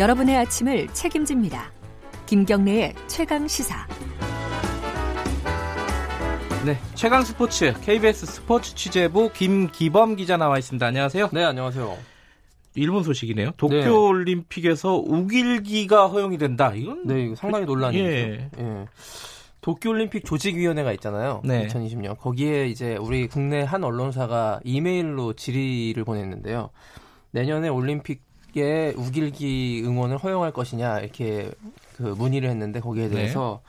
여러분의 아침을 책임집니다. 김경래의 최강 시사. 네, 최강 스포츠 KBS 스포츠 취재부 김기범 기자 나와 있습니다. 안녕하세요. 네, 안녕하세요. 일본 소식이네요. 도쿄올림픽에서 우길기가 허용이 된다. 이건 네, 이거 상당히 논란이죠. 예. 예. 도쿄 올림픽 조직위원회가 있잖아요. 네. 2020년 거기에 이제 우리 국내 한 언론사가 이메일로 질의를 보냈는데요. 내년에 올림픽 에 우길기 응원을 허용할 것이냐 이렇게 그 문의를 했는데 거기에 네. 대해서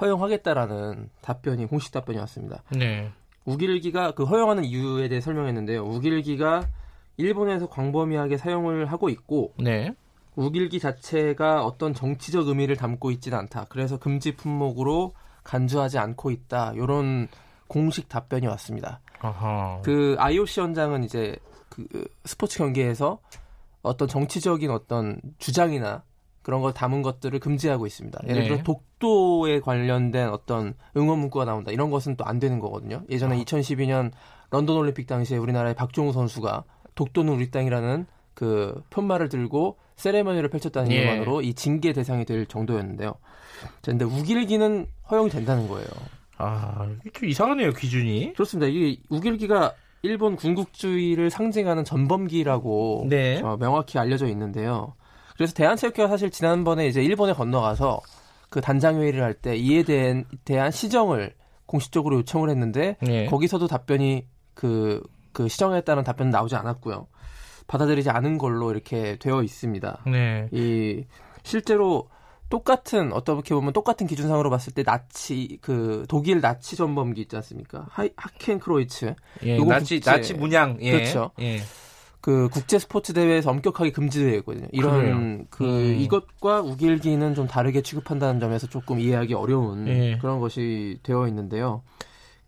허용하겠다라는 답변이 공식 답변이 왔습니다. 네. 우길기가 그 허용하는 이유에 대해 설명했는데요. 우길기가 일본에서 광범위하게 사용을 하고 있고 네. 우길기 자체가 어떤 정치적 의미를 담고 있지는 않다. 그래서 금지 품목으로 간주하지 않고 있다. 이런 공식 답변이 왔습니다. 아하. 그 IOC 원장은 이제 그 스포츠 경기에서 어떤 정치적인 어떤 주장이나 그런 걸 담은 것들을 금지하고 있습니다. 예를 네. 들어 독도에 관련된 어떤 응원 문구가 나온다. 이런 것은 또 안 되는 거거든요. 예전에 아. 2012년 런던 올림픽 당시에 우리나라의 박종우 선수가 독도는 우리 땅이라는 그 편말을 들고 세레머니를 펼쳤다는 예. 이유만으로 이 징계 대상이 될 정도였는데요. 자, 근데 우길기는 허용이 된다는 거예요. 아, 좀 이상하네요, 기준이. 그렇습니다. 이게 우길기가 일본 군국주의를 상징하는 전범기라고 네. 어, 명확히 알려져 있는데요. 그래서 대한체육회가 사실 지난번에 이제 일본에 건너가서 그 단장 회의를 할 때 이에 대한, 대한 시정을 공식적으로 요청을 했는데 네. 거기서도 답변이 그, 그 시정에 따른 답변은 나오지 않았고요. 받아들이지 않은 걸로 이렇게 되어 있습니다. 네. 이 실제로 똑같은 어떻게 보면 똑같은 기준상으로 봤을 때 나치 그 독일 나치 전범기 있지 않습니까? 하, 하켄 크로이츠 예, 요거 나치, 국제- 나치 문양. 예. 그렇죠. 예. 그 국제 스포츠 대회에서 엄격하게 금지되어 있거든요. 이런 그래요. 그 음. 이것과 우길기는 좀 다르게 취급한다는 점에서 조금 이해하기 어려운 예. 그런 것이 되어 있는데요.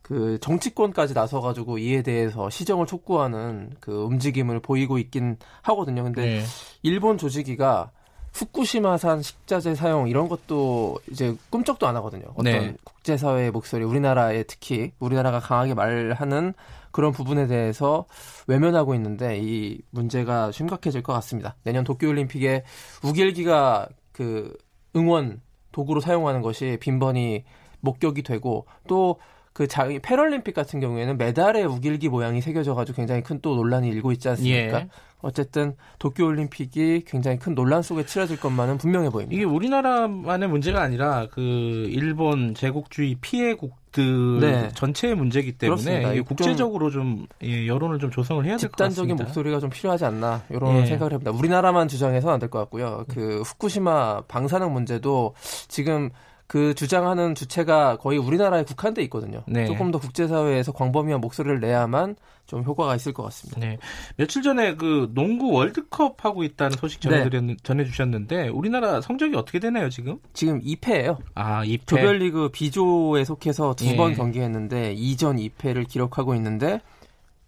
그 정치권까지 나서 가지고 이에 대해서 시정을 촉구하는 그 움직임을 보이고 있긴 하거든요. 근데 네. 일본 조직위가 후쿠시마산 식자재 사용 이런 것도 이제 꿈쩍도 안 하거든요. 어떤 네. 국제사회의 목소리, 우리나라에 특히 우리나라가 강하게 말하는 그런 부분에 대해서 외면하고 있는데 이 문제가 심각해질 것 같습니다. 내년 도쿄올림픽에 우길기가 그 응원 도구로 사용하는 것이 빈번히 목격이 되고 또 그 자기 패럴림픽 같은 경우에는 메달에 우길기 모양이 새겨져가지고 굉장히 큰 또 논란이 일고 있지 않습니까? 예. 어쨌든 도쿄올림픽이 굉장히 큰 논란 속에 치러질 것만은 분명해 보입니다. 이게 우리나라만의 문제가 아니라 그 일본 제국주의 피해국들 네. 전체의 문제이기 때문에. 이게 좀 국제적으로 좀 예, 여론을 좀 조성을 해야 될 것 같습니다. 집단적인 목소리가 좀 필요하지 않나 이런 예. 생각을 합니다. 우리나라만 주장해서는 안 될 것 같고요. 그 후쿠시마 방사능 문제도 지금 그 주장하는 주체가 거의 우리나라에 국한돼 있거든요. 네. 조금 더 국제사회에서 광범위한 목소리를 내야만 좀 효과가 있을 것 같습니다. 네. 며칠 전에 그 농구 월드컵 하고 있다는 소식 네. 전해드렸, 전해주셨는데 우리나라 성적이 어떻게 되나요 지금? 지금 2패예요. 아, 2패. 조별리그 B조에 속해서 두 예. 번 경기했는데 2전 2패를 기록하고 있는데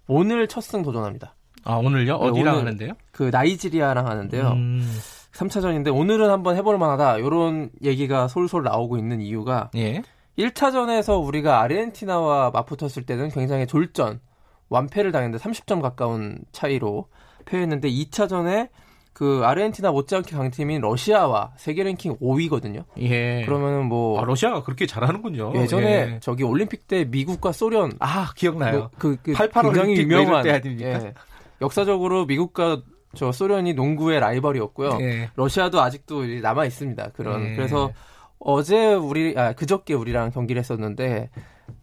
오늘 첫 승 도전합니다. 아, 오늘요? 네, 어디랑 오늘 하는데요? 그 나이지리아랑 하는데요. 음, 3차전인데 오늘은 한번 해볼 만하다. 이런 얘기가 솔솔 나오고 있는 이유가 예. 1차전에서 우리가 아르헨티나와 맞붙었을 때는 굉장히 졸전, 완패를 당했는데 30점 가까운 차이로 패했는데 2차전에 그 아르헨티나 못지않게 강팀인 러시아와 세계 랭킹 5위거든요. 예. 그러면은 뭐 아, 러시아가 그렇게 잘하는군요. 예전에 예. 저기 올림픽 때 미국과 소련 아, 기억나요. 뭐 그, 그 88 굉장히 올림픽 뭐 유명한 때 아닙니까? 예. 역사적으로 미국과 저 소련이 농구의 라이벌이었고요. 예. 러시아도 아직도 남아 있습니다. 그런 예. 그래서 어제 우리 아 그저께 우리랑 경기를 했었는데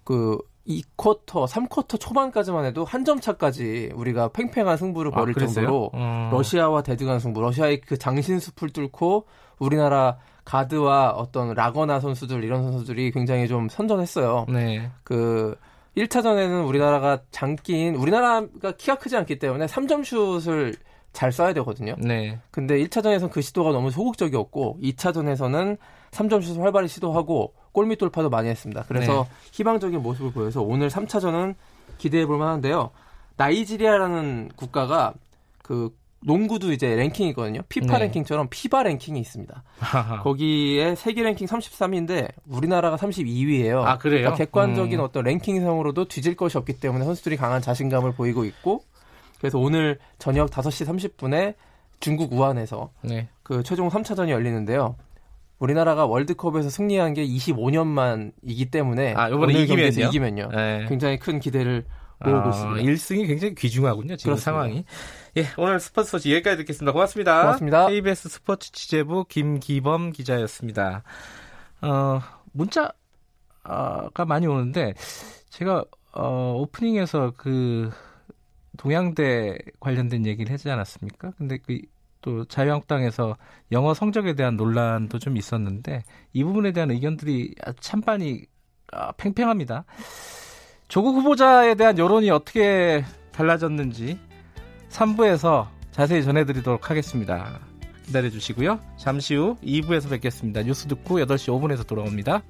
그 2쿼터, 3쿼터 초반까지만 해도 한 점 차까지 우리가 팽팽한 승부를 벌일 아? 정도로 어. 러시아와 대등한 승부, 러시아의 그 장신숲을 뚫고 우리나라 가드와 어떤 라거나 선수들 이런 선수들이 굉장히 좀 선전했어요. 네. 그 1차전에는 우리나라가 장기인 우리나라가 키가 크지 않기 때문에 3점 슛을 잘 쏴야 되거든요. 네. 근데 1차전에서는 그 시도가 너무 소극적이었고 2차전에서는 3점 슛을 활발히 시도하고 골밑 돌파도 많이 했습니다. 그래서 네. 희망적인 모습을 보여서 오늘 3차전은 기대해 볼 만한데요. 나이지리아라는 국가가 그 농구도 이제 랭킹이거든요. 피파 네. 랭킹처럼 피바 랭킹이 있습니다. 거기에 세계 랭킹 33인데 우리나라가 32위예요. 아, 그래요? 객관적인 음. 어떤 랭킹상으로도 뒤질 것이 없기 때문에 선수들이 강한 자신감을 보이고 있고 그래서 오늘 저녁 5시 30분에 중국 우한에서 네. 그 최종 3차전이 열리는데요. 우리나라가 월드컵에서 승리한 게 25년 만이기 때문에 아, 이번에 이기면요? 이기면요. 네. 굉장히 큰 기대를 모으고 아, 있습니다. 1승이 굉장히 귀중하군요, 지금 그렇습니다. 상황이. 예, 오늘 스포츠 소식 여기까지 듣겠습니다. 고맙습니다. 고맙습니다. KBS 스포츠 취재부 김기범 기자였습니다. 어, 문자가 많이 오는데, 제가, 어, 오프닝에서 그, 동양대 관련된 얘기를 하지 않았습니까? 근데 그, 또 자유한국당에서 영어 성적에 대한 논란도 좀 있었는데, 이 부분에 대한 의견들이 찬반이 아, 팽팽합니다. 조국 후보자에 대한 여론이 어떻게 달라졌는지 3부에서 자세히 전해드리도록 하겠습니다. 기다려 주시고요. 잠시 후 2부에서 뵙겠습니다. 뉴스 듣고 8시 5분에서 돌아옵니다.